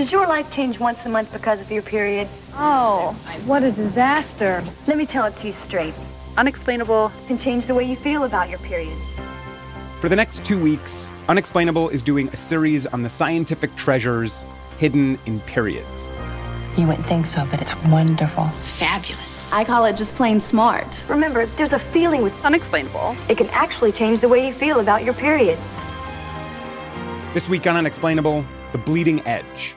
Does your life change once a month because of your period? Oh, what a disaster. Let me tell it to you straight. Unexplainable can change the way you feel about your period. For the next two weeks, Unexplainable is doing a series on the scientific treasures hidden in periods. You wouldn't think so, but it's wonderful. Fabulous. I call it just plain smart. Remember, there's a feeling with unexplainable. It can actually change the way you feel about your period. This week on Unexplainable, The Bleeding Edge.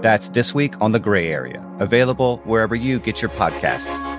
That's this week on The Gray Area, available wherever you get your podcasts.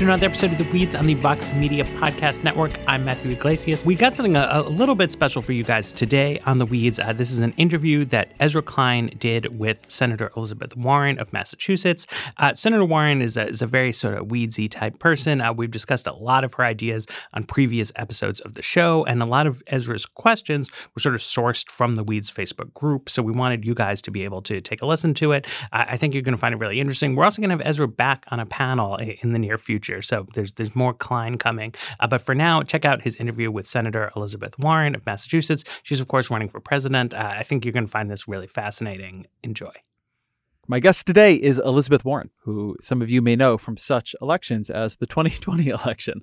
To another episode of The Weeds on the Vox Media Podcast Network. I'm Matthew Yglesias. We got something a, a little bit special for you guys today on The Weeds. Uh, this is an interview that Ezra Klein did with Senator Elizabeth Warren of Massachusetts. Uh, Senator Warren is a, is a very sort of weedsy type person. Uh, we've discussed a lot of her ideas on previous episodes of the show, and a lot of Ezra's questions were sort of sourced from the Weeds Facebook group. So we wanted you guys to be able to take a listen to it. I think you're going to find it really interesting. We're also going to have Ezra back on a panel in the near future. So there's there's more Klein coming. Uh, but for now, check out his interview with Senator Elizabeth Warren of Massachusetts. She's of course running for president. Uh, I think you're going to find this really fascinating. Enjoy. My guest today is Elizabeth Warren, who some of you may know from such elections as the 2020 election.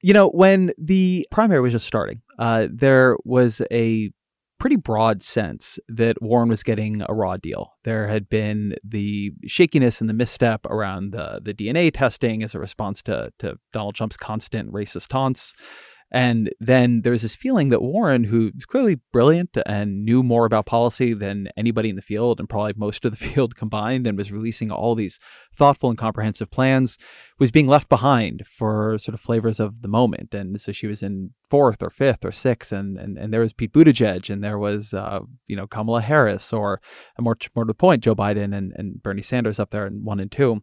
You know, when the primary was just starting, uh, there was a pretty broad sense that Warren was getting a raw deal. There had been the shakiness and the misstep around the, the DNA testing as a response to, to Donald Trump's constant racist taunts. And then there's this feeling that Warren, who's clearly brilliant and knew more about policy than anybody in the field and probably most of the field combined, and was releasing all these thoughtful and comprehensive plans, was being left behind for sort of flavors of the moment. And so she was in fourth or fifth or sixth, and and, and there was Pete Buttigieg, and there was uh, you know Kamala Harris, or more more to the point, Joe Biden and, and Bernie Sanders up there in one and two.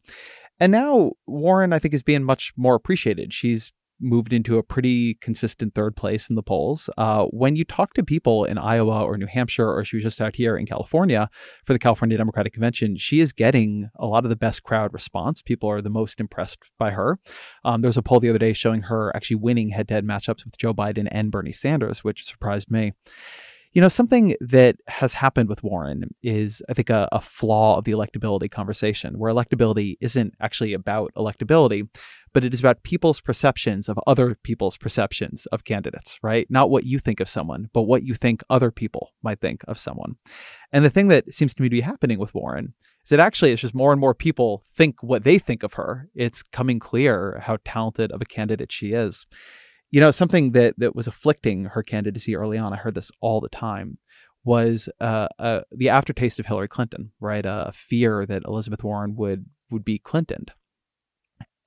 And now Warren, I think, is being much more appreciated. She's moved into a pretty consistent third place in the polls. Uh, when you talk to people in Iowa or New Hampshire, or she was just out here in California for the California Democratic Convention, she is getting a lot of the best crowd response. People are the most impressed by her. Um, there was a poll the other day showing her actually winning head to head matchups with Joe Biden and Bernie Sanders, which surprised me. You know, something that has happened with Warren is, I think, a, a, flaw of the electability conversation, where electability isn't actually about electability, but it is about people's perceptions of other people's perceptions of candidates, right? Not what you think of someone, but what you think other people might think of someone. And the thing that seems to me to be happening with Warren is that actually it's just more and more people think what they think of her. It's coming clear how talented of a candidate she is. You know, something that that was afflicting her candidacy early on. I heard this all the time. Was uh, uh, the aftertaste of Hillary Clinton, right? A fear that Elizabeth Warren would would be Clintoned,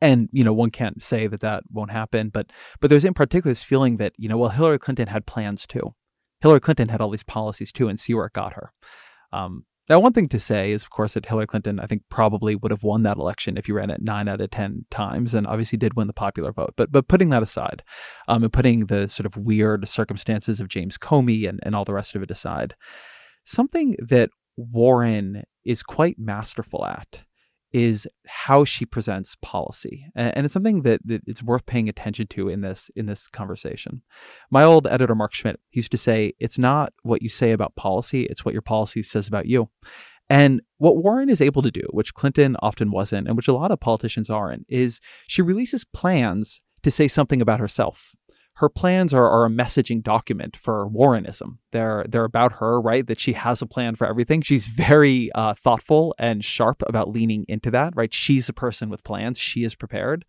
and you know one can't say that that won't happen, but but there's in particular this feeling that you know well Hillary Clinton had plans too. Hillary Clinton had all these policies too, and see where it got her. Um, now, one thing to say is, of course, that Hillary Clinton, I think, probably would have won that election if you ran it nine out of 10 times and obviously did win the popular vote. But but putting that aside um, and putting the sort of weird circumstances of James Comey and, and all the rest of it aside, something that Warren is quite masterful at is how she presents policy, and, it's something that, that it's worth paying attention to in this in this conversation. My old editor Mark Schmitt used to say, "It's not what you say about policy; it's what your policy says about you." And what Warren is able to do, which Clinton often wasn't, and which a lot of politicians aren't, is she releases plans to say something about herself her plans are, are a messaging document for Warrenism. They're they're about her, right? That she has a plan for everything. She's very uh, thoughtful and sharp about leaning into that, right? She's a person with plans. She is prepared.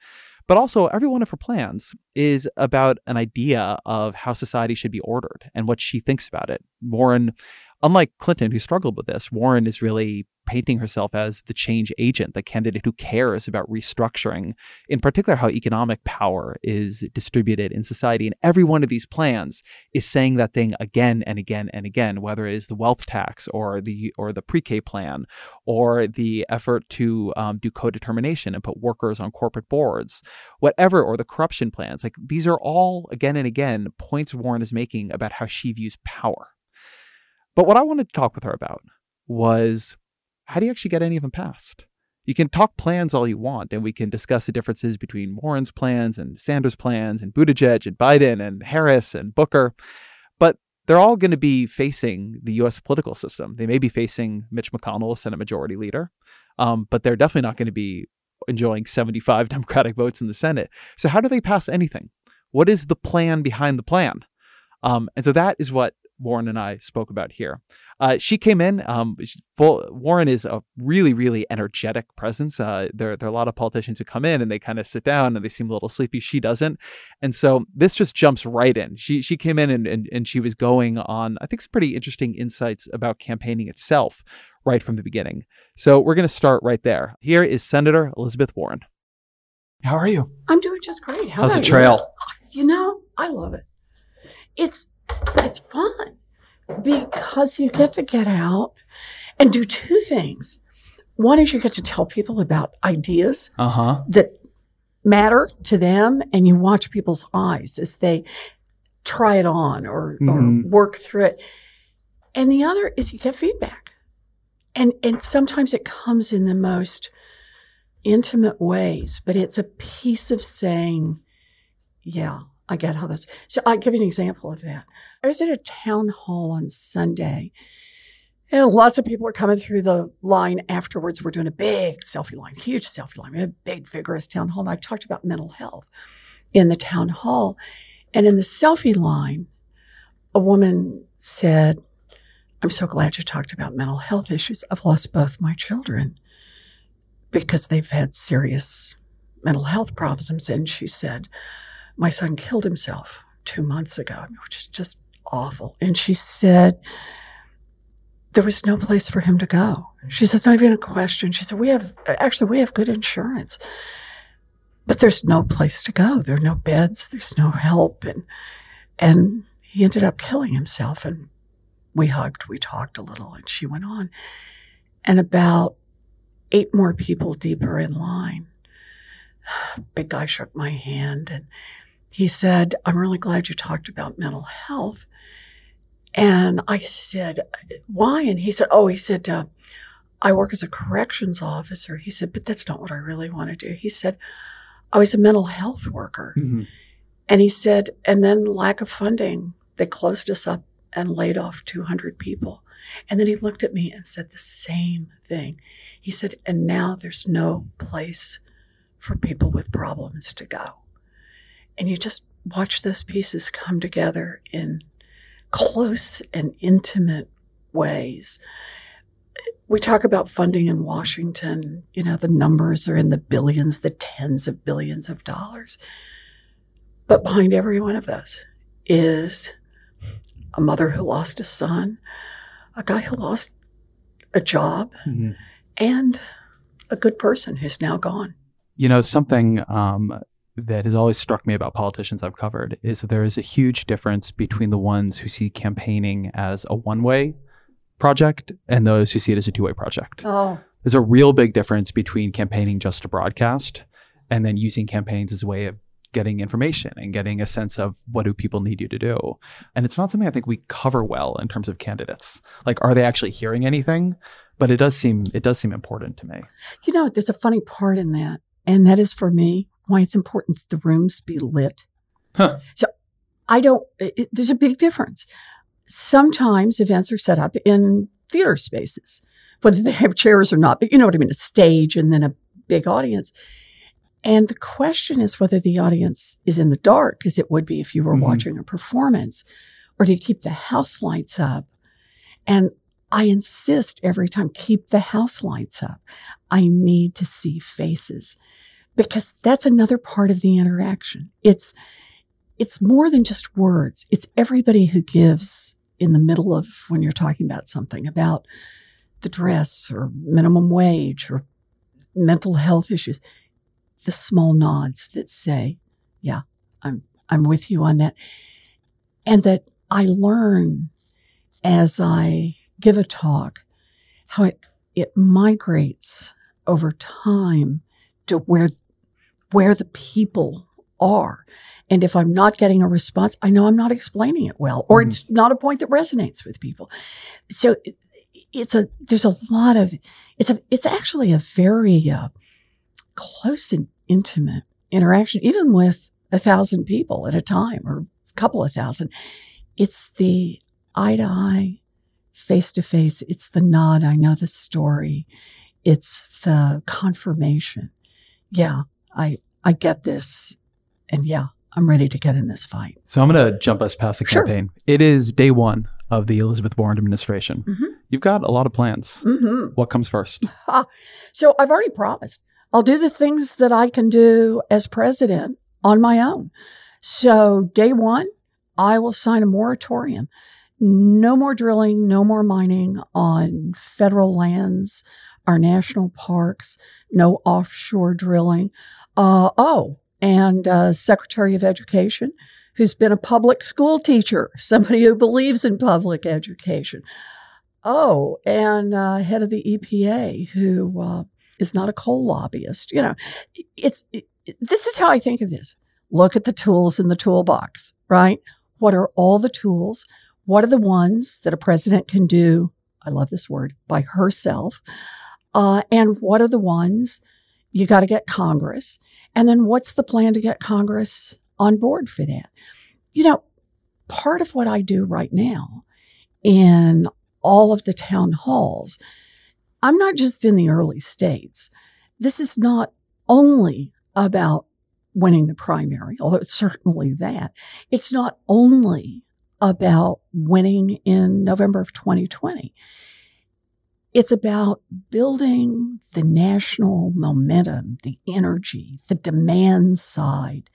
But also, every one of her plans is about an idea of how society should be ordered and what she thinks about it. Warren unlike Clinton, who struggled with this, Warren is really painting herself as the change agent, the candidate who cares about restructuring, in particular, how economic power is distributed in society. And every one of these plans is saying that thing again and again and again, whether it is the wealth tax or the or the pre-K plan or the effort to um, do co-determination and put workers on corporate boards, whatever, or the corruption plans. Like these are all again and again points Warren is making about how she views power. But what I wanted to talk with her about was how do you actually get any of them passed? You can talk plans all you want, and we can discuss the differences between Warren's plans and Sanders' plans and Buttigieg and Biden and Harris and Booker. But they're all going to be facing the U.S. political system. They may be facing Mitch McConnell, Senate Majority Leader, um, but they're definitely not going to be enjoying 75 Democratic votes in the Senate. So, how do they pass anything? What is the plan behind the plan? Um, and so that is what Warren and I spoke about here. Uh, she came in. Um, full, Warren is a really, really energetic presence. Uh, there, there are a lot of politicians who come in and they kind of sit down and they seem a little sleepy. She doesn't, and so this just jumps right in. She she came in and and, and she was going on, I think, some pretty interesting insights about campaigning itself right from the beginning. So we're going to start right there. Here is Senator Elizabeth Warren. How are you? I'm doing just great. How How's the trail? You? you know, I love it. It's it's fun because you get to get out and do two things. One is you get to tell people about ideas Uh huh. that matter to them, and you watch people's eyes as they try it on or, Mhm. or work through it. And the other is you get feedback. And and sometimes it comes in the most intimate ways, but it's a piece of saying, yeah, I get how this. So I'll give you an example of that. I was at a town hall on Sunday, and lots of people are coming through the line afterwards. We're doing a big selfie line, huge selfie line. A big, vigorous town hall. And I talked about mental health in the town hall. And in the selfie line, a woman said, I'm so glad you talked about mental health issues. I've lost both my children because they've had serious mental health problems. And she said, My son killed himself two months ago, which is just awful. And she said, there was no place for him to go. She it's not even a question. She said, we have, actually, we have good insurance, but there's no place to go. There are no beds. There's no help. And, and he ended up killing himself. And we hugged, we talked a little, and she went on. And about eight more people deeper in line, big guy shook my hand and he said, I'm really glad you talked about mental health. And I said, Why? And he said, Oh, he said, uh, I work as a corrections officer. He said, But that's not what I really want to do. He said, I was a mental health worker. Mhm. And he said, And then lack of funding, they closed us up and laid off 200 people. And then he looked at me and said the same thing. He said, And now there's no place for people with problems to go and you just watch those pieces come together in close and intimate ways. We talk about funding in Washington, you know, the numbers are in the billions, the tens of billions of dollars. But behind every one of those is a mother who lost a son, a guy who lost a job, Mhm. and a good person who's now gone. You know, something um, that has always struck me about politicians I've covered is that there is a huge difference between the ones who see campaigning as a one way project and those who see it as a two way project. Oh, There's a real big difference between campaigning just to broadcast and then using campaigns as a way of getting information and getting a sense of what do people need you to do. And it's not something I think we cover well in terms of candidates. Like are they actually hearing anything? But it does seem it does seem important to me. You know, there's a funny part in that, and that is for me why it's important that the rooms be lit. Huh. So I don't, it, there's a big difference. Sometimes events are set up in theater spaces, whether they have chairs or not, but you know what I mean, a stage and then a big audience. And the question is whether the audience is in the dark, as it would be if you were Mhm. watching a performance, or do you keep the house lights up? And I insist every time keep the house lights up. I need to see faces because that's another part of the interaction. It's it's more than just words. It's everybody who gives in the middle of when you're talking about something about the dress or minimum wage or mental health issues, the small nods that say, yeah, I'm, I'm with you on that. And that I learn as I give a talk how it, it migrates over time to where, where the people are. And if I'm not getting a response, I know I'm not explaining it well, or mm-hmm. it's not a point that resonates with people. So it's a, there's a lot of, it's a, it's actually a very uh, close and intimate interaction, even with a thousand people at a time or a couple of thousand. It's the eye to eye, face to face. It's the nod. I know the story. It's the confirmation. Yeah, I, I get this. And yeah, I'm ready to get in this fight. So I'm going to jump us past the Sure. campaign. It is day one of the Elizabeth Warren administration. Mhm. You've got a lot of plans. Mm-hmm. What comes first? So I've already promised I'll do the things that I can do as president on my own. So day one, I will sign a moratorium. No more drilling, no more mining on federal lands, our national parks, no offshore drilling. Uh, oh, and uh, Secretary of Education, who's been a public school teacher, somebody who believes in public education. Oh, and uh, head of the EPA, who uh, is not a coal lobbyist. You know, it's it, this is how I think of this. Look at the tools in the toolbox, right? What are all the tools? What are the ones that a president can do? I love this word by herself. Uh, and what are the ones you got to get Congress? And then what's the plan to get Congress on board for that? You know, part of what I do right now in all of the town halls, I'm not just in the early states. This is not only about winning the primary, although it's certainly that. It's not only about winning in November of 2020. It's about building the national momentum, the energy, the demand side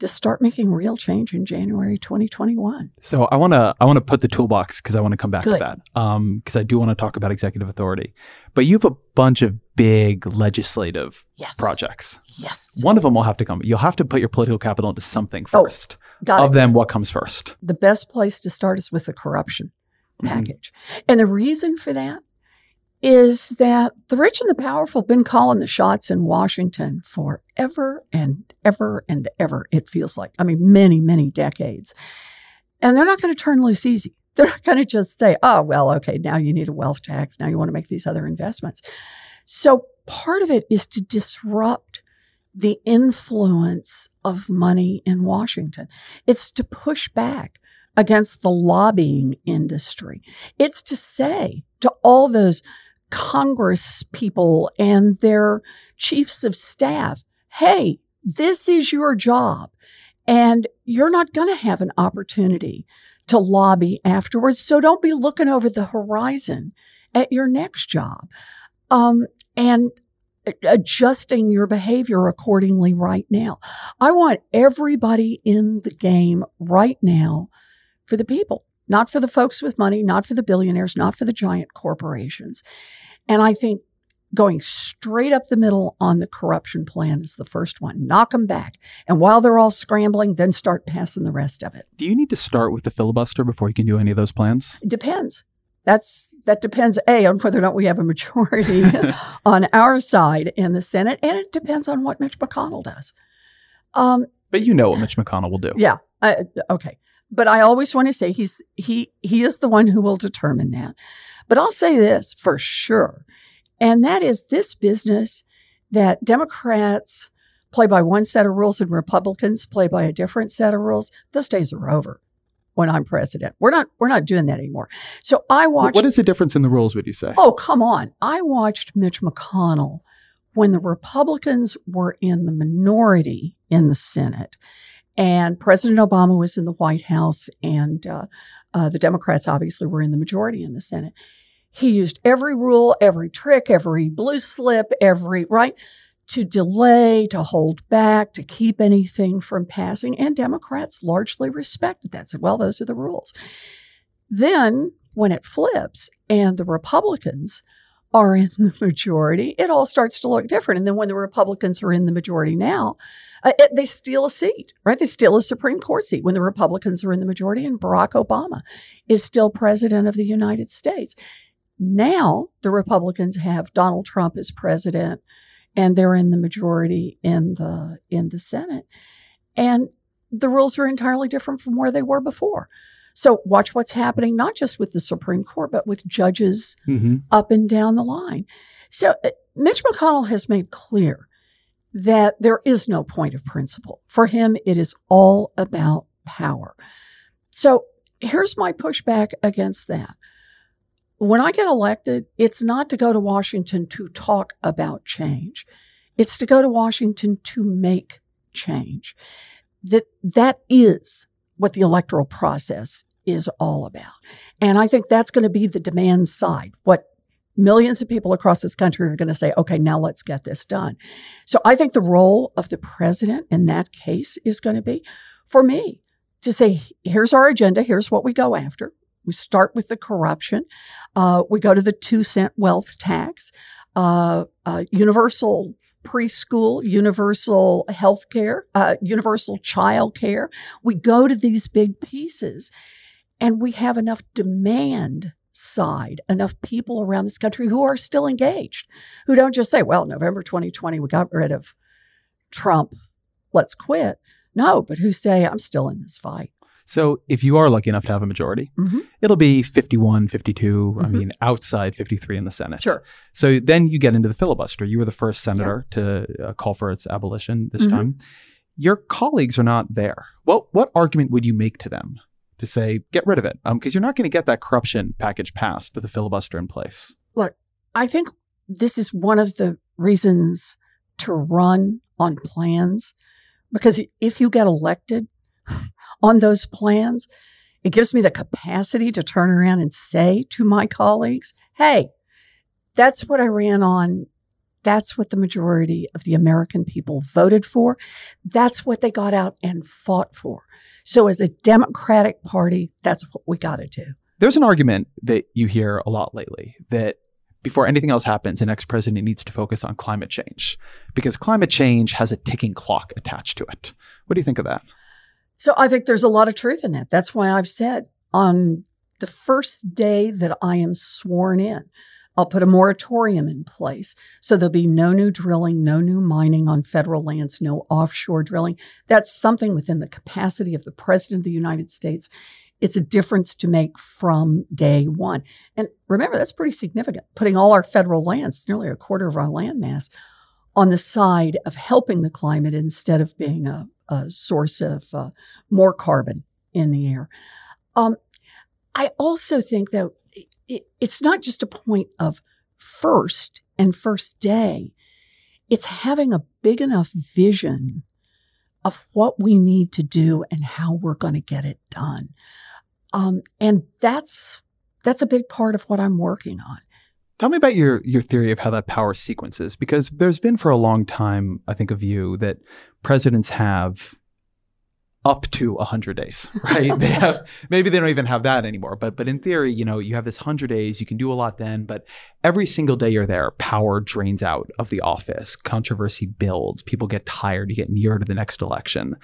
to start making real change in January 2021. So I want to I want to put the toolbox because I want to come back Good. to that because I do want to talk about executive authority. But you have a bunch of big legislative Yes. projects. Yes. One of them will have to come. You'll have to put your political capital into something Oh, first. got of it. them, what comes first? the best place to start is with the corruption Mhm. package. And the reason for that is that the rich and the powerful have been calling the shots in Washington forever and ever and ever, it feels like. I mean, many, many decades. And they're not going to turn loose easy. They're not going to just say, oh, well, okay, now you need a wealth tax. Now you want to make these other investments. So part of it is to disrupt the influence of money in Washington. It's to push back against the lobbying industry. It's to say to all those Congress people and their chiefs of staff, hey, this is your job. And you're not going to have an opportunity to lobby afterwards. So don't be looking over the horizon at your next job. Um, and adjusting your behavior accordingly right now. I want everybody in the game right now for the people, not for the folks with money, not for the billionaires, not for the giant corporations. And I think going straight up the middle on the corruption plan is the first one. Knock them back. And while they're all scrambling, then start passing the rest of it. Do you need to start with the filibuster before you can do any of those plans? It depends. That's that depends a on whether or not we have a majority on our side in the Senate, and it depends on what Mitch McConnell does. Um, But you know what Mitch McConnell will do. yeah, I, okay. But I always want to say he's he he is the one who will determine that. But I'll say this for sure, and that is this business that Democrats play by one set of rules and Republicans play by a different set of rules. Those days are over. When I'm president, we're not we're not doing that anymore. So I watched. What is the difference in the rules, would you say? Oh, come on. I watched Mitch McConnell when the Republicans were in the minority in the Senate and President Obama was in the White House and uh, uh, the Democrats obviously were in the majority in the Senate. He used every rule, every trick, every blue slip, every right to delay, to hold back, to keep anything from passing. And Democrats largely respected that. Said, well, those are the rules. Then, when it flips and the Republicans are in the majority, it all starts to look different. And then, when the Republicans are in the majority now, uh, it, they steal a seat, right? They steal a Supreme Court seat when the Republicans are in the majority, and Barack Obama is still president of the United States. Now, the Republicans have Donald Trump as president, and they're in the majority in the in the Senate, and the rules are entirely different from where they were before. So watch what's happening, not just with the Supreme Court, but with judges Mm-hmm. up and down the line. So uh, Mitch McConnell has made clear that there is no point of principle. For him, it is all about power. So here's my pushback against that. When I get elected, it's not to go to Washington to talk about change. It's to go to Washington to make change. That that is what the electoral process is all about. And I think that's going to be the demand side. What millions of people across this country are going to say, okay, now let's get this done. So I think the role of the president in that case is going to be for me to say, here's our agenda, here's what we go after. We start with the corruption. Uh, we go to the two cent wealth tax, uh, uh, universal preschool, universal health care, uh, universal child care. We go to these big pieces and we have enough demand side, enough people around this country who are still engaged, who don't just say, well, November 2020, we got rid of Trump, let's quit. No, but who say, I'm still in this fight. So if you are lucky enough to have a majority, Mhm. it'll be 51, 52, I Mhm. mean, outside 53 in the Senate. Sure. So then you get into the filibuster. You were the first senator to uh, call for its abolition this Mhm. time. Your colleagues are not there. What what argument would you make to them to say get rid of it? Because you're not going to get that corruption package passed with a filibuster in place. Look, I think this is one of the reasons to run on plans because if you get elected on those plans, it gives me the capacity to turn around and say to my colleagues, hey, that's what I ran on. That's what the majority of the American people voted for. That's what they got out and fought for. So, as a Democratic Party, that's what we got to do. There's an argument that you hear a lot lately that before anything else happens, the next president needs to focus on climate change because climate change has a ticking clock attached to it. What do you think of that? So I think there's a lot of truth in that. That's why I've said on the first day that I am sworn in, I'll put a moratorium in place. So there'll be no new drilling, no new mining on federal lands, no offshore drilling. That's something within the capacity of the President of the United States. It's a difference to make from day one. And remember, that's pretty significant. Putting all our federal lands, nearly a quarter of our land mass, on the side of helping the climate instead of being a, a source of uh, more carbon in the air. Um, I also think that it, it's not just a point of first and first day, it's having a big enough vision of what we need to do and how we're going to get it done. Um, and that's that's a big part of what I'm working on. Tell me about your your theory of how that power sequences, because there's been for a long time, I think, a view that presidents have up to 100 days, right? they have maybe they don't even have that anymore, but but in theory, you know, you have this 100 days, you can do a lot then, but every single day you're there, power drains out of the office, controversy builds, people get tired, you get nearer to the next election.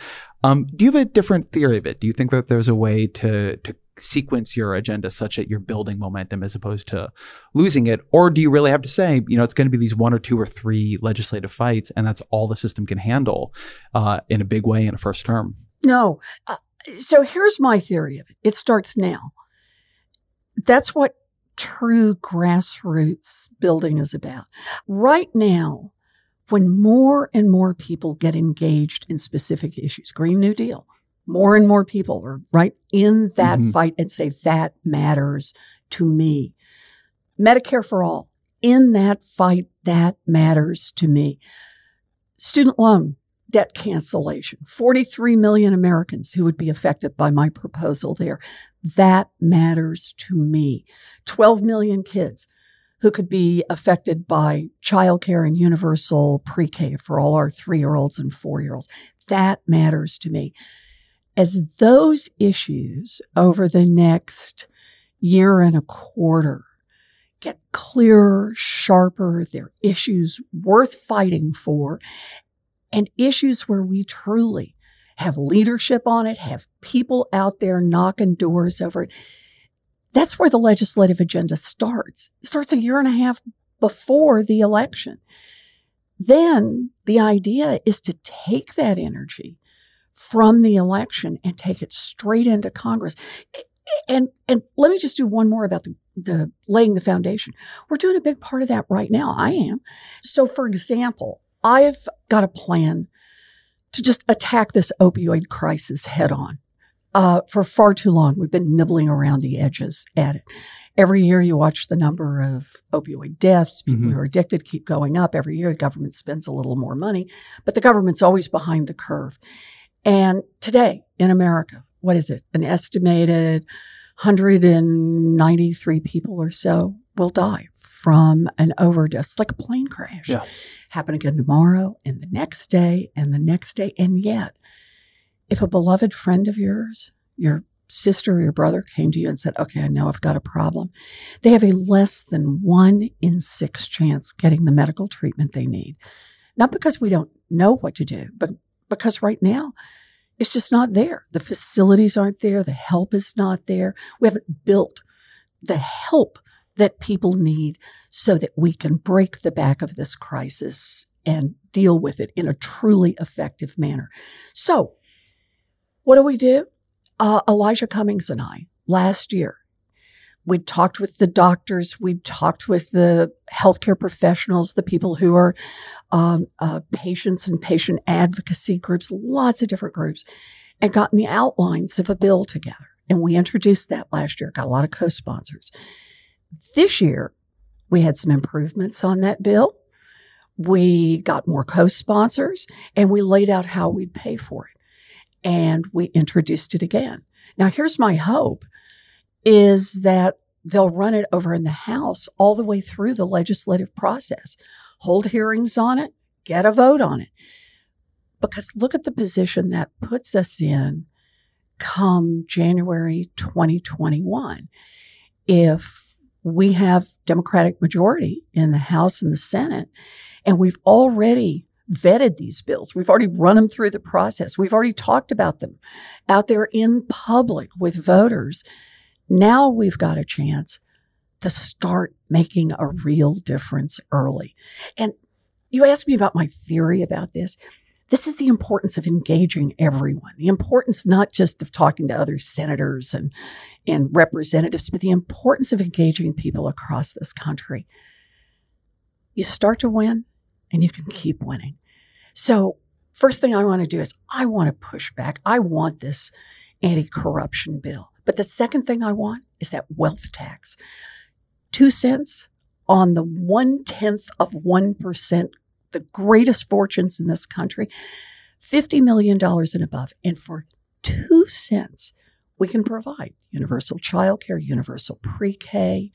Um, do you have a different theory of it? Do you think that there's a way to to sequence your agenda such that you're building momentum as opposed to losing it? Or do you really have to say, you know, it's going to be these one or two or three legislative fights, and that's all the system can handle uh, in a big way in a first term? No. Uh, so here's my theory of it it starts now. That's what true grassroots building is about. Right now, when more and more people get engaged in specific issues, Green New Deal, more and more people are right in that Mhm. fight and say, that matters to me. Medicare for all, in that fight, that matters to me. Student loan debt cancellation, 43 million Americans who would be affected by my proposal there. That matters to me. 12 million kids who could be affected by childcare and universal pre K for all our three year olds and four year olds. That matters to me. As those issues over the next year and a quarter get clearer, sharper, they're issues worth fighting for, and issues where we truly have leadership on it, have people out there knocking doors over it. That's where the legislative agenda starts. It starts a year and a half before the election. Then the idea is to take that energy from the election and take it straight into Congress. And and let me just do one more about the, the laying the foundation. We're doing a big part of that right now. I am. So for example, I've got a plan to just attack this opioid crisis head on. Uh, for far too long, we've been nibbling around the edges at it. Every year, you watch the number of opioid deaths, people Mhm. who are addicted keep going up. Every year, the government spends a little more money, but the government's always behind the curve. And today in America, what is it? An estimated 193 people or so will die from an overdose, like a plane crash. Yeah. Happen again tomorrow and the next day and the next day. And yet, if a beloved friend of yours, your sister or your brother came to you and said, Okay, I know I've got a problem, they have a less than one in six chance getting the medical treatment they need. Not because we don't know what to do, but because right now it's just not there. The facilities aren't there, the help is not there. We haven't built the help that people need so that we can break the back of this crisis and deal with it in a truly effective manner. So, what do we do? Uh, Elijah Cummings and I last year, we talked with the doctors, we talked with the healthcare professionals, the people who are um, uh, patients and patient advocacy groups, lots of different groups, and gotten the outlines of a bill together. And we introduced that last year, got a lot of co sponsors. This year, we had some improvements on that bill. We got more co sponsors and we laid out how we'd pay for it. And we introduced it again. Now, here's my hope is that they'll run it over in the House all the way through the legislative process, hold hearings on it, get a vote on it. Because look at the position that puts us in come January 2021. If we have Democratic majority in the House and the Senate, and we've already vetted these bills. We've already run them through the process. We've already talked about them out there in public with voters. Now we've got a chance to start making a real difference early. And you asked me about my theory about this. This is the importance of engaging everyone. The importance not just of talking to other senators and, and representatives, but the importance of engaging people across this country. You start to win and you can keep winning. So, first thing I want to do is I want to push back. I want this anti corruption bill. But the second thing I want is that wealth tax. Two cents on the one tenth of 1%, the greatest fortunes in this country, $50 million and above. And for two cents, we can provide universal childcare, universal pre K,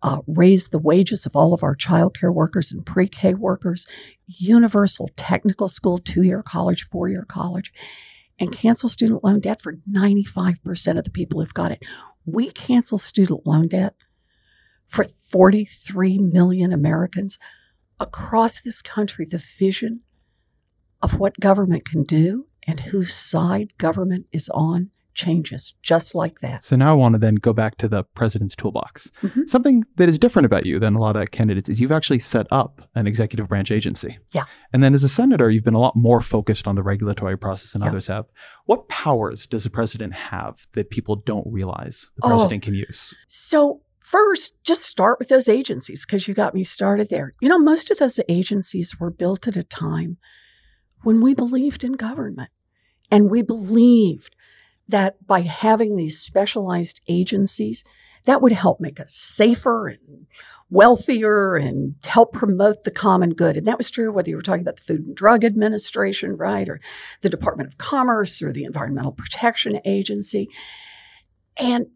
uh, raise the wages of all of our childcare workers and pre K workers, universal technical school, two year college, four year college, and cancel student loan debt for 95% of the people who've got it. We cancel student loan debt for 43 million Americans across this country. The vision of what government can do and whose side government is on changes just like that. So now I want to then go back to the president's toolbox. Mhm. Something that is different about you than a lot of candidates is you've actually set up an executive branch agency. Yeah. And then as a senator, you've been a lot more focused on the regulatory process than Yeah. others have. What powers does the president have that people don't realize the Oh. president can use? So, first, just start with those agencies because you got me started there. You know, most of those agencies were built at a time when we believed in government and we believed that by having these specialized agencies, that would help make us safer and wealthier and help promote the common good. And that was true whether you were talking about the Food and Drug Administration, right, or the Department of Commerce or the Environmental Protection Agency. And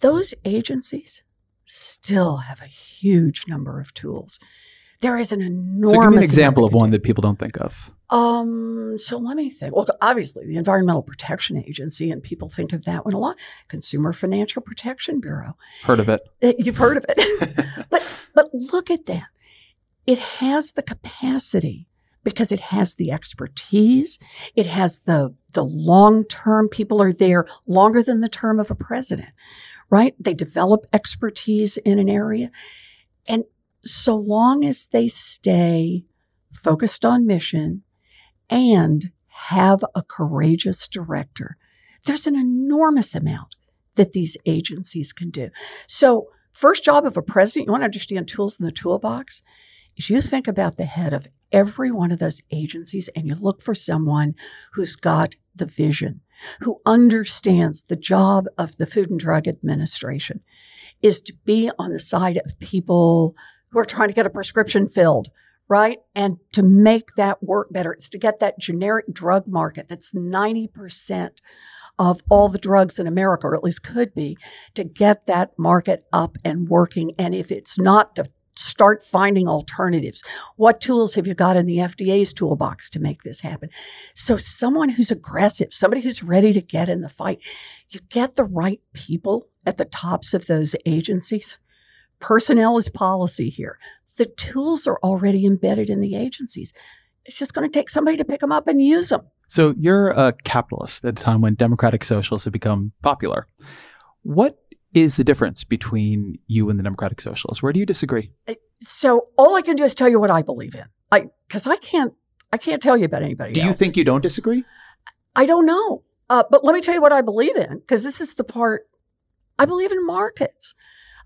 those agencies still have a huge number of tools. There is an enormous So give me an example of one that people don't think of. Um, so let me think. Well, obviously, the Environmental Protection Agency, and people think of that one a lot. Consumer Financial Protection Bureau. Heard of it? Uh, You've heard of it, but but look at that. It has the capacity because it has the expertise. It has the the long term. People are there longer than the term of a president, right? They develop expertise in an area, and so long as they stay focused on mission and have a courageous director, there's an enormous amount that these agencies can do. So, first job of a president, you want to understand tools in the toolbox, is you think about the head of every one of those agencies and you look for someone who's got the vision, who understands the job of the Food and Drug Administration is to be on the side of people who are trying to get a prescription filled, right? And to make that work better. It's to get that generic drug market that's 90% of all the drugs in America, or at least could be, to get that market up and working. And if it's not, to start finding alternatives. What tools have you got in the FDA's toolbox to make this happen? So, someone who's aggressive, somebody who's ready to get in the fight, you get the right people at the tops of those agencies. Personnel is policy here. The tools are already embedded in the agencies. It's just going to take somebody to pick them up and use them. So you're a capitalist at a time when democratic socialists have become popular. What is the difference between you and the democratic socialists? Where do you disagree? So all I can do is tell you what I believe in. I because I can't I can't tell you about anybody. Do you think you don't disagree? I don't know. Uh, but let me tell you what I believe in, because this is the part I believe in markets.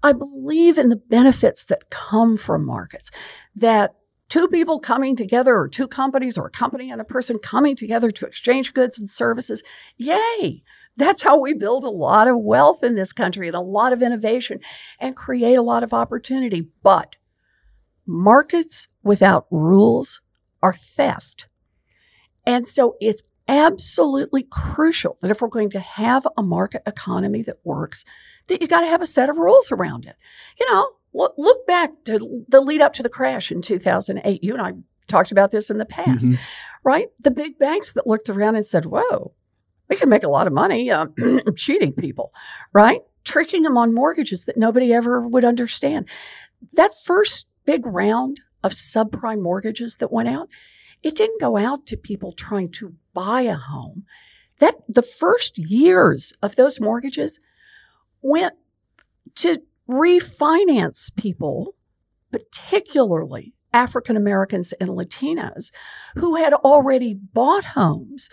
I believe in the benefits that come from markets, that two people coming together, or two companies, or a company and a person coming together to exchange goods and services. Yay! That's how we build a lot of wealth in this country and a lot of innovation and create a lot of opportunity. But markets without rules are theft. And so it's absolutely crucial that if we're going to have a market economy that works, that you got to have a set of rules around it. You know, look, back to the lead up to the crash in 2008. You and I talked about this in the past, Mhm. right? The big banks that looked around and said, whoa, we can make a lot of money uh, cheating people, right? Tricking them on mortgages that nobody ever would understand. That first big round of subprime mortgages that went out, it didn't go out to people trying to buy a home. That the first years of those mortgages went to refinance people, particularly African Americans and Latinos, who had already bought homes.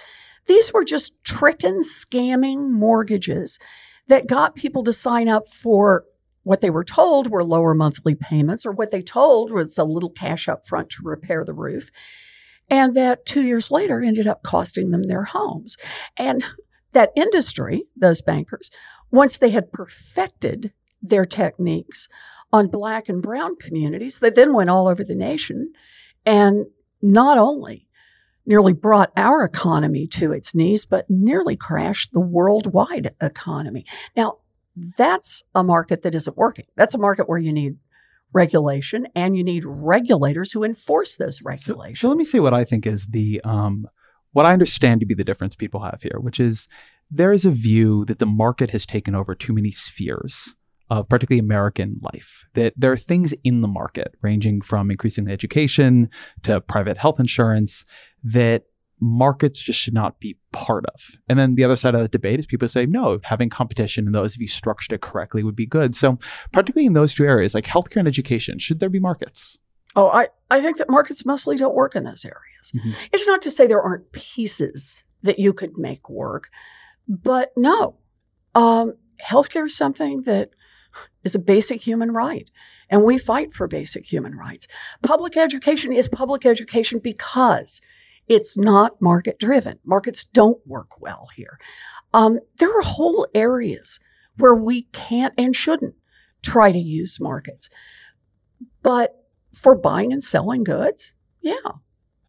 These were just tricking, scamming mortgages that got people to sign up for what they were told were lower monthly payments, or what they told was a little cash up front to repair the roof. And that two years later ended up costing them their homes. And that industry, those bankers, once they had perfected their techniques on black and brown communities, they then went all over the nation and not only nearly brought our economy to its knees, but nearly crashed the worldwide economy. Now, that's a market that isn't working. That's a market where you need regulation and you need regulators who enforce those So, regulations. so let me say what I think is the um, what I understand to be the difference people have here, which is there is a view that the market has taken over too many spheres of particularly American life. That there are things in the market, ranging from increasing education to private health insurance, that markets just should not be part of. And then the other side of the debate is people say, no, having competition and those, if you structured it correctly, would be good. So, particularly in those two areas, like healthcare and education, should there be markets? Oh, I, I think that markets mostly don't work in those areas. Mhm. It's not to say there aren't pieces that you could make work, but no. Um, healthcare is something that is a basic human right, and we fight for basic human rights. Public education is public education because it's not market driven. Markets don't work well here. Um, there are whole areas where we can't and shouldn't try to use markets. But for buying and selling goods, yeah,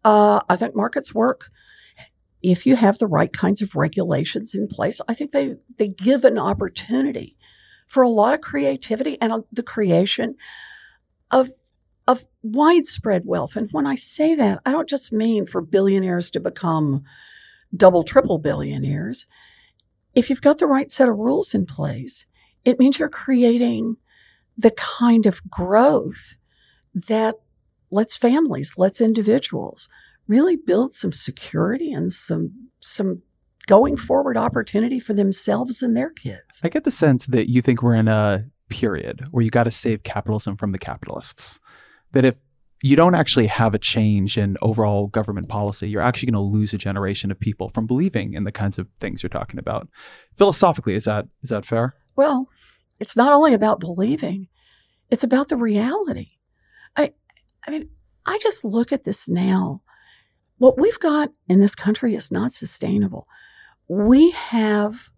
uh, I think markets work. If you have the right kinds of regulations in place, I think they, they give an opportunity for a lot of creativity and uh, the creation of of widespread wealth. And when I say that, I don't just mean for billionaires to become double, triple billionaires. If you've got the right set of rules in place, it means you're creating the kind of growth that lets families, lets individuals really build some security and some some going forward opportunity for themselves and their kids. I get the sense that you think we're in a period where you got to save capitalism from the capitalists. That if you don't actually have a change in overall government policy, you're actually going to lose a generation of people from believing in the kinds of things you're talking about. Philosophically, is that is that fair? Well, it's not only about believing, it's about the reality. I I mean, I just look at this now. What we've got in this country is not sustainable. We have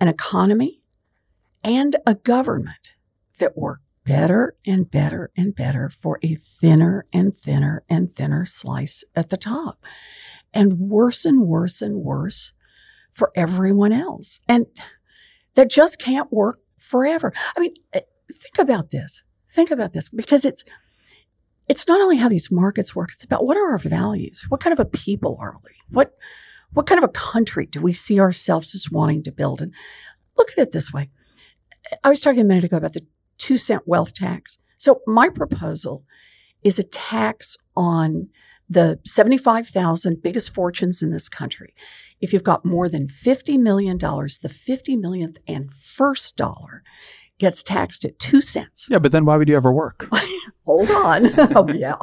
an economy and a government that work better and better and better for a thinner and thinner and thinner slice at the top, and worse and worse and worse for everyone else. And that just can't work forever. I mean, eh, think about this. Think about this because it's it's not only how these markets work, it's about what are our values? What kind of a people are we? What what kind of a country do we see ourselves as wanting to build? And look at it this way. I was talking a minute ago about the two cent wealth tax. So my proposal is a tax on the 75,000 biggest fortunes in this country. If you've got more than $50 million, the 50 millionth and first dollar gets taxed at two cents. Yeah, but then why would you ever work? Hold on. oh, yeah.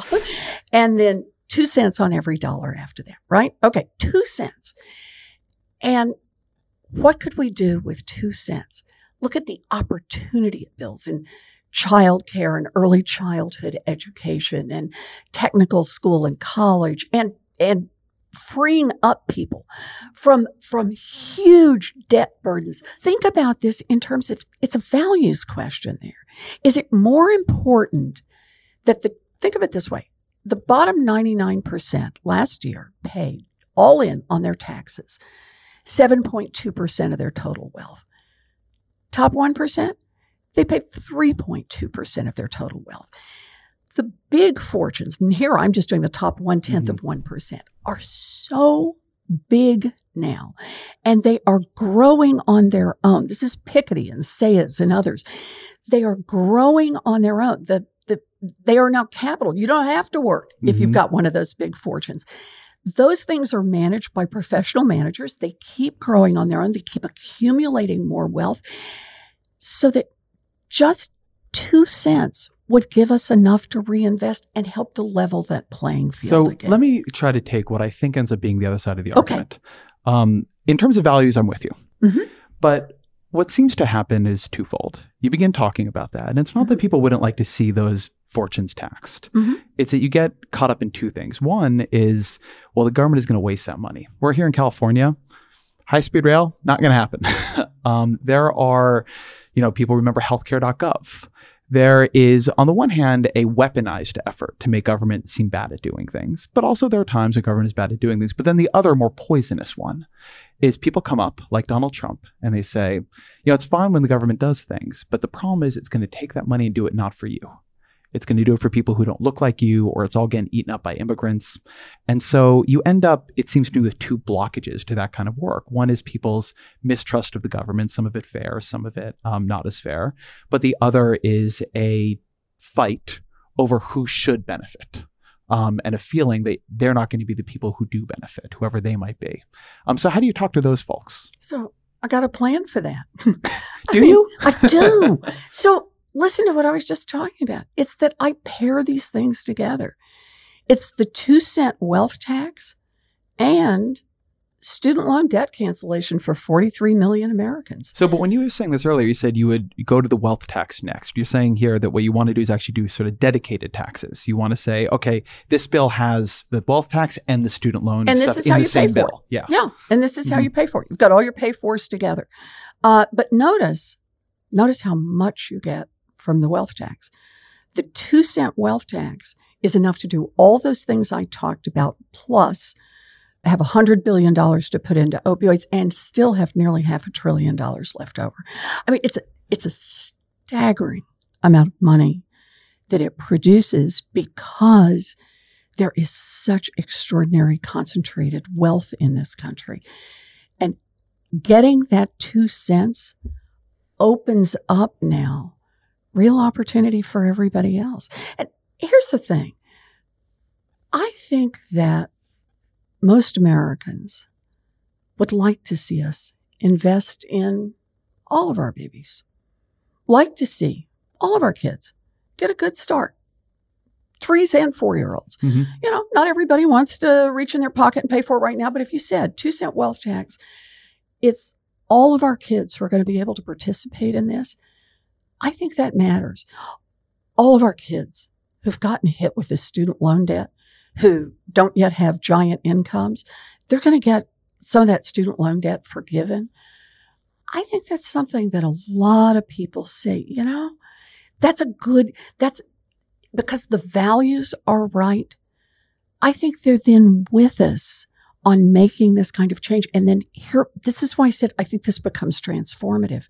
And then two cents on every dollar after that, right? Okay, two cents. And what could we do with two cents? Look at the opportunity it builds in childcare and early childhood education and technical school and college and and freeing up people from from huge debt burdens. Think about this in terms of it's a values question there. Is it more important that the think of it this way. The bottom 99% last year paid all in on their taxes. 7.2% of their total wealth. Top 1% they pay 3.2% of their total wealth the big fortunes, and here I'm just doing the top one tenth of 1%, are so big now and they are growing on their own. This is Piketty and Saez and others. They are growing on their own. The, the, they are now capital. You don't have to work mm-hmm. if you've got one of those big fortunes. Those things are managed by professional managers. They keep growing on their own, they keep accumulating more wealth so that just two cents would give us enough to reinvest and help to level that playing field. So again. let me try to take what I think ends up being the other side of the argument. Okay. Um, in terms of values, I'm with you. Mm-hmm. But what seems to happen is twofold. You begin talking about that, and it's not mm-hmm. that people wouldn't like to see those fortunes taxed. Mm-hmm. It's that you get caught up in two things. One is, well, the government is going to waste that money. We're here in California. High speed rail, not going to happen. um, there are, you know, people remember healthcare.gov there is, on the one hand, a weaponized effort to make government seem bad at doing things, but also there are times when government is bad at doing things. But then the other, more poisonous one is people come up like Donald Trump and they say, you know, it's fine when the government does things, but the problem is it's going to take that money and do it not for you. It's going to do it for people who don't look like you, or it's all getting eaten up by immigrants. And so you end up, it seems to me, with two blockages to that kind of work. One is people's mistrust of the government, some of it fair, some of it um, not as fair. But the other is a fight over who should benefit. Um, and a feeling that they're not going to be the people who do benefit, whoever they might be. Um, so, how do you talk to those folks? So, I got a plan for that. do you? I do. So, listen to what I was just talking about. It's that I pair these things together. It's the two cent wealth tax and student loan debt cancellation for 43 million Americans. So, but when you were saying this earlier, you said you would go to the wealth tax next. You're saying here that what you want to do is actually do sort of dedicated taxes. You want to say, okay, this bill has the wealth tax and the student loan and this is how you pay for bill. It. Yeah. Yeah. And this is mm-hmm. how you pay for it. You've got all your pay fors together. Uh, but notice, notice how much you get from the wealth tax. The two cent wealth tax is enough to do all those things I talked about, plus have $100 billion to put into opioids and still have nearly half a trillion dollars left over. I mean, it's a, it's a staggering amount of money that it produces because there is such extraordinary concentrated wealth in this country. And getting that two cents opens up now real opportunity for everybody else. And here's the thing I think that most Americans would like to see us invest in all of our babies, like to see all of our kids get a good start. Threes and four year olds. Mm-hmm. You know, not everybody wants to reach in their pocket and pay for it right now, but if you said two cent wealth tax, it's all of our kids who are going to be able to participate in this. I think that matters. All of our kids who've gotten hit with this student loan debt, who don't yet have giant incomes, they're going to get some of that student loan debt forgiven. I think that's something that a lot of people say, you know, that's a good, that's because the values are right. I think they're then with us on making this kind of change. And then here, this is why I said I think this becomes transformative.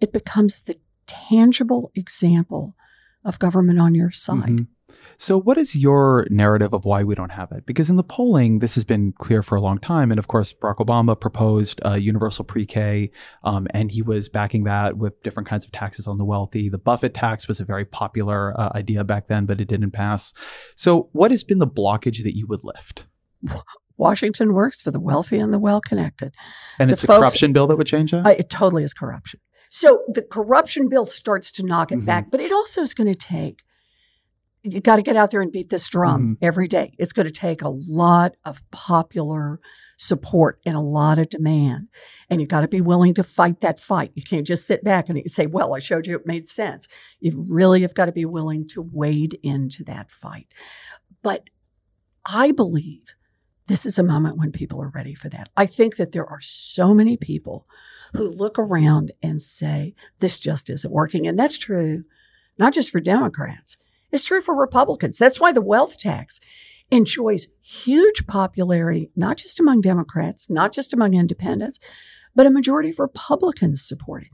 It becomes the tangible example of government on your side. Mm-hmm. So, what is your narrative of why we don't have it? Because in the polling, this has been clear for a long time. And of course, Barack Obama proposed uh, universal pre K, um, and he was backing that with different kinds of taxes on the wealthy. The Buffett tax was a very popular uh, idea back then, but it didn't pass. So, what has been the blockage that you would lift? Washington works for the wealthy and the well connected. And it's the a corruption bill that would change that? Uh, it totally is corruption. So the corruption bill starts to knock it mm-hmm. back, but it also is going to take you got to get out there and beat this drum mm-hmm. every day. It's going to take a lot of popular support and a lot of demand. And you've got to be willing to fight that fight. You can't just sit back and say, well, I showed you it made sense. You really have got to be willing to wade into that fight. But I believe this is a moment when people are ready for that. I think that there are so many people who look around and say, this just isn't working. And that's true, not just for Democrats it's true for Republicans. That's why the wealth tax enjoys huge popularity, not just among Democrats, not just among independents, but a majority of Republicans support it.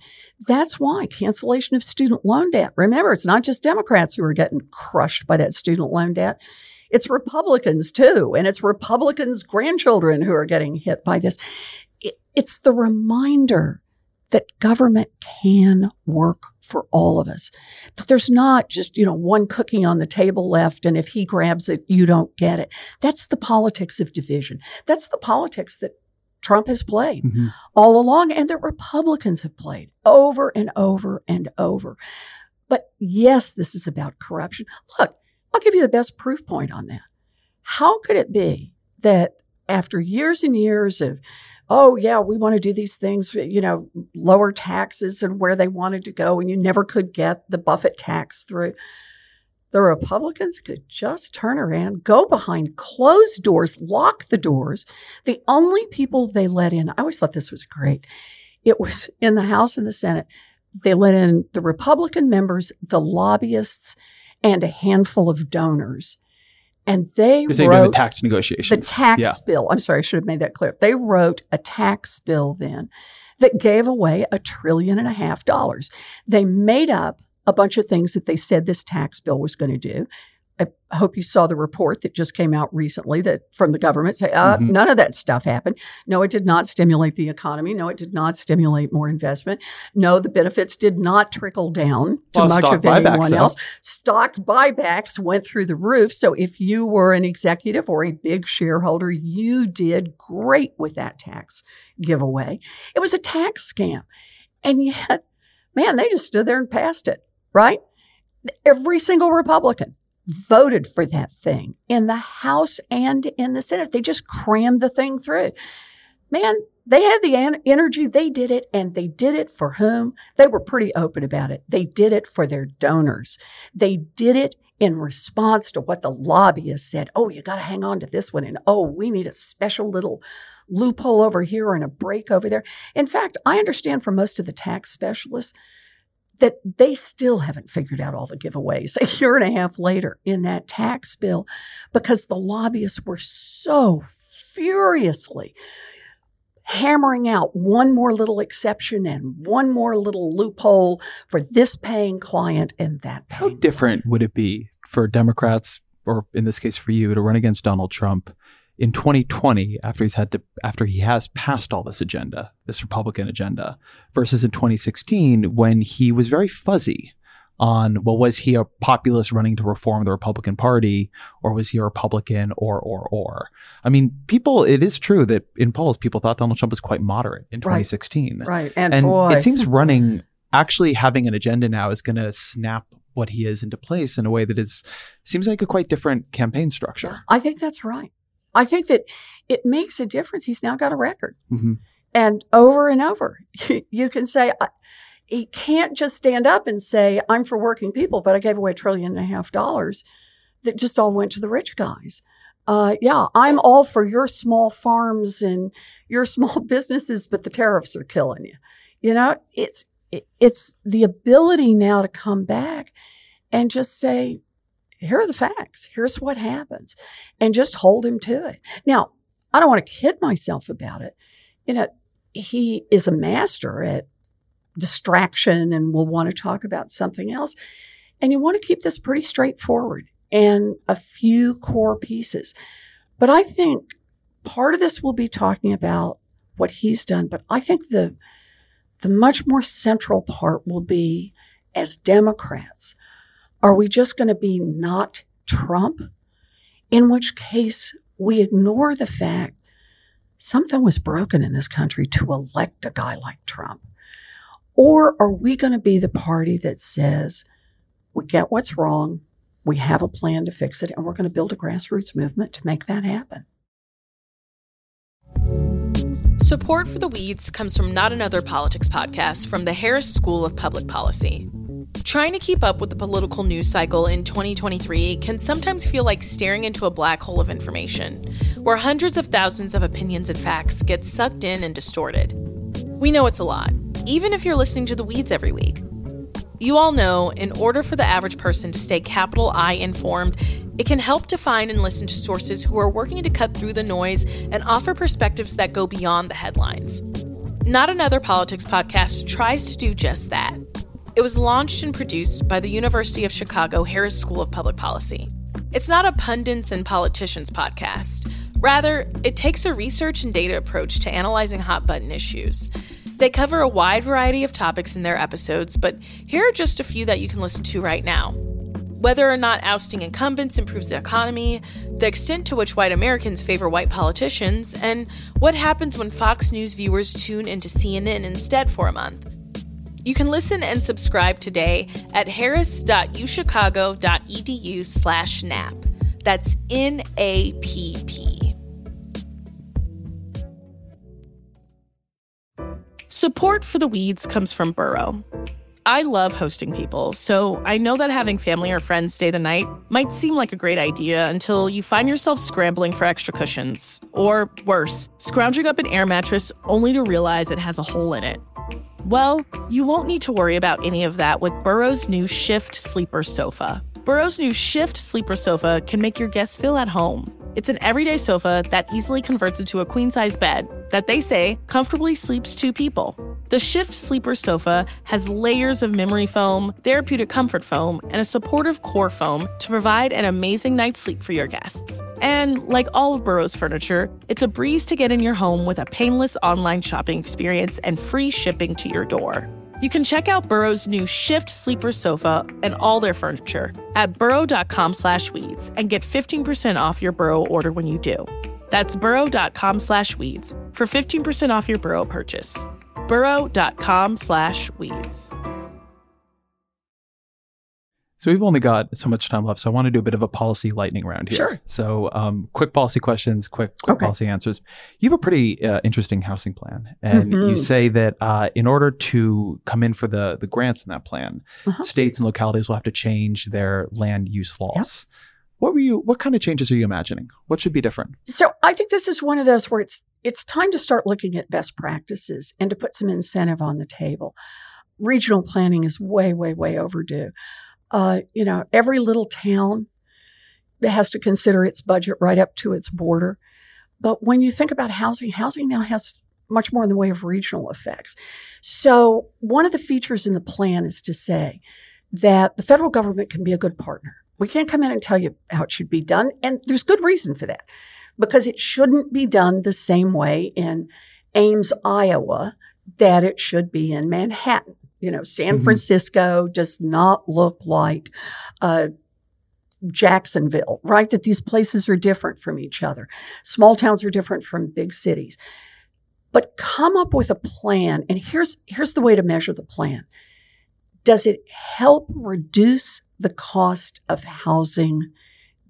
That's why cancellation of student loan debt. Remember, it's not just Democrats who are getting crushed by that student loan debt. It's Republicans too, and it's Republicans' grandchildren who are getting hit by this. It's the reminder that government can work for all of us. That there's not just, you know, one cookie on the table left and if he grabs it, you don't get it. That's the politics of division. That's the politics that Trump has played mm-hmm. all along and that Republicans have played over and over and over. But yes, this is about corruption. Look, I'll give you the best proof point on that. How could it be that after years and years of oh yeah we want to do these things you know lower taxes and where they wanted to go and you never could get the buffett tax through. The republicans could just turn around go behind closed doors lock the doors. The only people they let in i always thought this was great. It was in the house and the senate. They let in the republican members the lobbyists and a handful of donors and they wrote the tax negotiations. The tax yeah. bill. I'm sorry, I should have made that clear. They wrote a tax bill then that gave away a trillion and a half dollars. They made up a bunch of things that they said this tax bill was going to do. I hope you saw the report that just came out recently that from the government say uh, mm-hmm. none of that stuff happened. No, it did not stimulate the economy. No, it did not stimulate more investment. No, the benefits did not trickle down to well, much of anyone though. else. Stock buybacks went through the roof. So if you were an executive or a big shareholder, you did great with that tax giveaway. It was a tax scam. And yet, man, they just stood there and passed it, right? Every single Republican voted for that thing in the House and in the Senate. They just crammed the thing through. Man, they had the an- energy. They did it, and they did it for whom? They were pretty open about it. They did it for their donors. They did it in response to what the lobbyists said. Oh, you got to hang on to this one. And oh, we need a special little loophole over here and a break over there. In fact, I understand from most of the tax specialists that they still haven't figured out all the giveaways a year and a half later in that tax bill because the lobbyists were so furiously hammering out one more little exception and one more little loophole for this paying client and that How different would it be for Democrats, or in this case for you, to run against Donald Trump in 2020 after he's had to after he has passed all this agenda, this Republican agenda, versus in 2016 when he was very fuzzy on well was he a populist running to reform the Republican Party or was he a Republican or or or I mean people it is true that in polls people thought Donald Trump was quite moderate in 2016 right, right. and, and boy. it seems running actually having an agenda now is going to snap what he is into place in a way that is seems like a quite different campaign structure. I think that's right. I think that it makes a difference. He's now got a record. Mm-hmm. And over and over, you can say, he can't just stand up and say, I'm for working people, but I gave away a trillion and a half dollars that just all went to the rich guys. Uh, yeah, I'm all for your small farms and your small businesses, but the tariffs are killing you. You know, it's it, it's the ability now to come back and just say, here are the facts. Here's what happens, and just hold him to it. Now, I don't want to kid myself about it. You know, he is a master at distraction and will want to talk about something else. And you want to keep this pretty straightforward and a few core pieces. But I think part of this will be talking about what he's done. But I think the the much more central part will be as Democrats, are we just going to be not Trump? In which case we ignore the fact something was broken in this country to elect a guy like Trump. Or are we going to be the party that says, we get what's wrong, we have a plan to fix it, and we're going to build a grassroots movement to make that happen? Support for the Weeds comes from Not Another Politics podcast from the Harris School of Public Policy. Trying to keep up with the political news cycle in 2023 can sometimes feel like staring into a black hole of information, where hundreds of thousands of opinions and facts get sucked in and distorted. We know it's a lot, even if you're listening to the weeds every week. You all know, in order for the average person to stay capital I informed, it can help to find and listen to sources who are working to cut through the noise and offer perspectives that go beyond the headlines. Not Another Politics podcast tries to do just that. It was launched and produced by the University of Chicago Harris School of Public Policy. It's not a pundits and politicians podcast. Rather, it takes a research and data approach to analyzing hot button issues. They cover a wide variety of topics in their episodes, but here are just a few that you can listen to right now. Whether or not ousting incumbents improves the economy, the extent to which white Americans favor white politicians, and what happens when Fox News viewers tune into CNN instead for a month. You can listen and subscribe today at harris.uchicago.edu slash NAP. That's N-A-P-P. Support for the weeds comes from Burrow. I love hosting people, so I know that having family or friends stay the night might seem like a great idea until you find yourself scrambling for extra cushions. Or worse, scrounging up an air mattress only to realize it has a hole in it. Well, you won't need to worry about any of that with Burrow's new Shift Sleeper Sofa. Burrow's new Shift Sleeper Sofa can make your guests feel at home. It's an everyday sofa that easily converts into a queen size bed that they say comfortably sleeps two people. The Shift Sleeper Sofa has layers of memory foam, therapeutic comfort foam, and a supportive core foam to provide an amazing night's sleep for your guests. And like all of Burrow's furniture, it's a breeze to get in your home with a painless online shopping experience and free shipping to your door. You can check out Burrow's new Shift Sleeper Sofa and all their furniture at burrow.com slash weeds and get 15% off your Burrow order when you do. That's burrow.com slash weeds for 15% off your Burrow purchase. burrow.com slash weeds. So we've only got so much time left, so I want to do a bit of a policy lightning round here. Sure. So um, quick policy questions, quick quick Okay. policy answers. You have a pretty uh, interesting housing plan, and you Mhm. say that uh, in order to come in for the the grants in that plan, Uh-huh. states and localities will have to change their land use laws. What were you? What kind of changes are you imagining? What should be different? So I think this is one of those where it's it's time to start looking at best practices and to put some incentive on the table. Regional planning is way, way, way overdue. Uh, you know, every little town has to consider its budget right up to its border. But when you think about housing, housing now has much more in the way of regional effects. So, one of the features in the plan is to say that the federal government can be a good partner. We can't come in and tell you how it should be done. And there's good reason for that because it shouldn't be done the same way in Ames, Iowa, that it should be in Manhattan. You know, San mm-hmm. Francisco does not look like uh, Jacksonville, right? That these places are different from each other. Small towns are different from big cities. But come up with a plan, and here's here's the way to measure the plan. Does it help reduce the cost of housing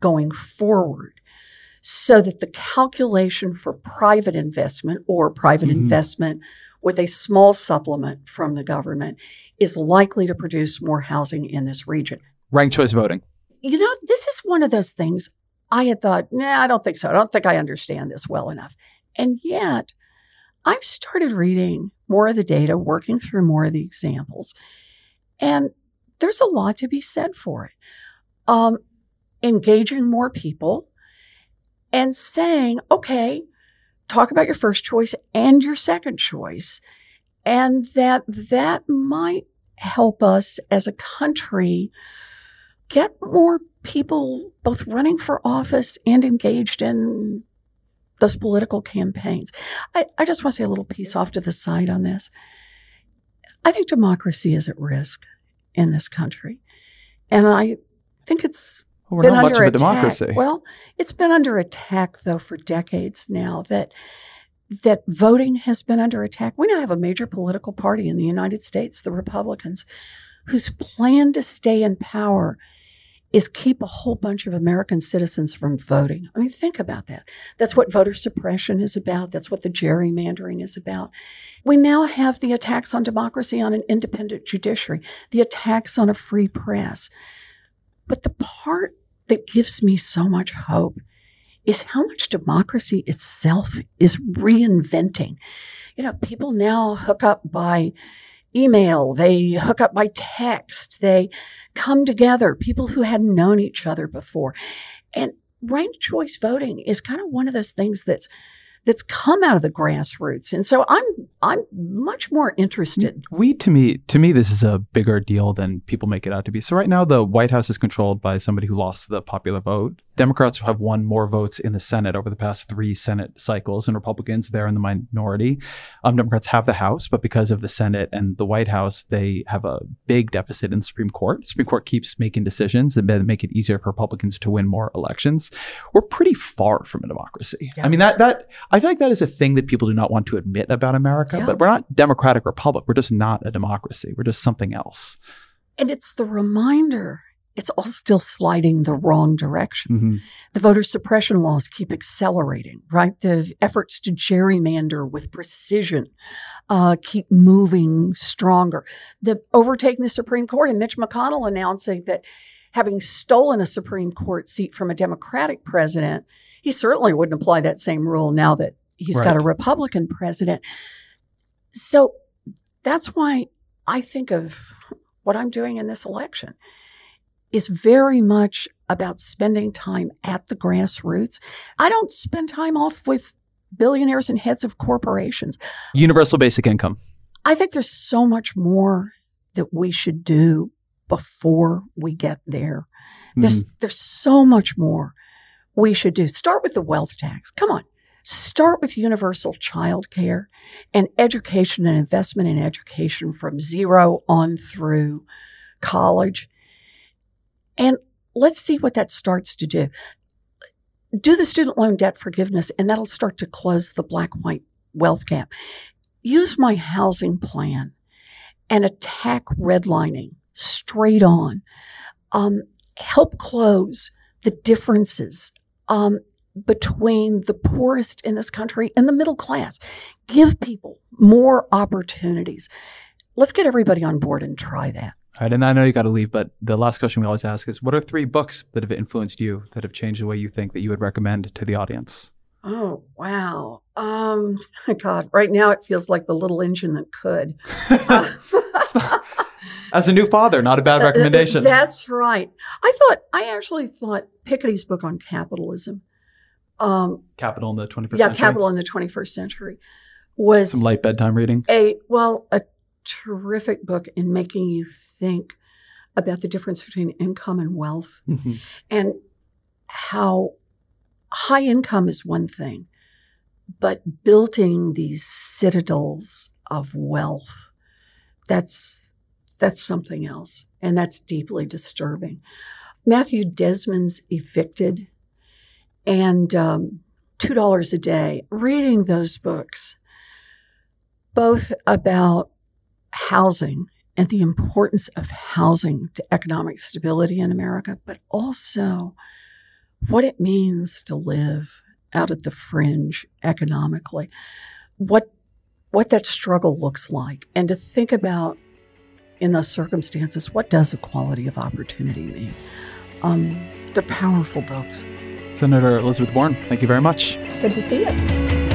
going forward? so that the calculation for private investment or private mm-hmm. investment with a small supplement from the government is likely to produce more housing in this region. Ranked choice voting. You know, this is one of those things I had thought, nah, I don't think so. I don't think I understand this well enough. And yet, I've started reading more of the data, working through more of the examples, and there's a lot to be said for it. Um, engaging more people and saying, okay, talk about your first choice and your second choice. And that that might help us as a country get more people both running for office and engaged in those political campaigns. I, I just want to say a little piece off to the side on this. I think democracy is at risk in this country. And I think it's well, we're not much of a democracy. Well, it's been under attack though for decades now. That that voting has been under attack. We now have a major political party in the United States, the Republicans, whose plan to stay in power is keep a whole bunch of American citizens from voting. I mean, think about that. That's what voter suppression is about. That's what the gerrymandering is about. We now have the attacks on democracy on an independent judiciary, the attacks on a free press. But the part that gives me so much hope is how much democracy itself is reinventing. You know, people now hook up by email, they hook up by text, they come together, people who hadn't known each other before. And ranked choice voting is kind of one of those things that's that's come out of the grassroots. And so I'm I'm much more interested. We to me to me this is a bigger deal than people make it out to be. So right now the White House is controlled by somebody who lost the popular vote. Democrats have won more votes in the Senate over the past three Senate cycles, and Republicans they're in the minority. Um, Democrats have the House, but because of the Senate and the White House, they have a big deficit in the Supreme Court. The Supreme Court keeps making decisions that make it easier for Republicans to win more elections. We're pretty far from a democracy. Yeah. I mean that that I feel like that is a thing that people do not want to admit about America, yeah. but we're not democratic republic. We're just not a democracy. We're just something else. And it's the reminder it's all still sliding the wrong direction. Mm-hmm. The voter suppression laws keep accelerating, right? The efforts to gerrymander with precision uh, keep moving stronger. The overtaking the Supreme Court and Mitch McConnell announcing that having stolen a Supreme Court seat from a Democratic president, he certainly wouldn't apply that same rule now that he's right. got a Republican president. So that's why I think of what I'm doing in this election is very much about spending time at the grassroots. I don't spend time off with billionaires and heads of corporations. Universal basic income. I think there's so much more that we should do before we get there. There's mm. there's so much more we should do. Start with the wealth tax. Come on. Start with universal child care and education and investment in education from zero on through college. And let's see what that starts to do. Do the student loan debt forgiveness, and that'll start to close the black white wealth gap. Use my housing plan and attack redlining straight on. Um, help close the differences um, between the poorest in this country and the middle class. Give people more opportunities. Let's get everybody on board and try that. All right, and I know you got to leave, but the last question we always ask is what are three books that have influenced you that have changed the way you think that you would recommend to the audience? Oh, wow. Um, God, right now it feels like the little engine that could. As a new father, not a bad uh, uh, recommendation. That's right. I thought, I actually thought Piketty's book on capitalism. Um, capital in the 21st yeah, century. Capital in the 21st Century was Some light bedtime reading. a well a terrific book in making you think about the difference between income and wealth Mhm. and how high income is one thing but building these citadels of wealth that's that's something else and that's deeply disturbing matthew desmond's evicted and um, two dollars a day reading those books both about housing and the importance of housing to economic stability in America, but also what it means to live out at the fringe economically, what what that struggle looks like, and to think about in those circumstances what does equality of opportunity mean. Um, they're powerful books. Senator Elizabeth Warren, thank you very much. Good to see you.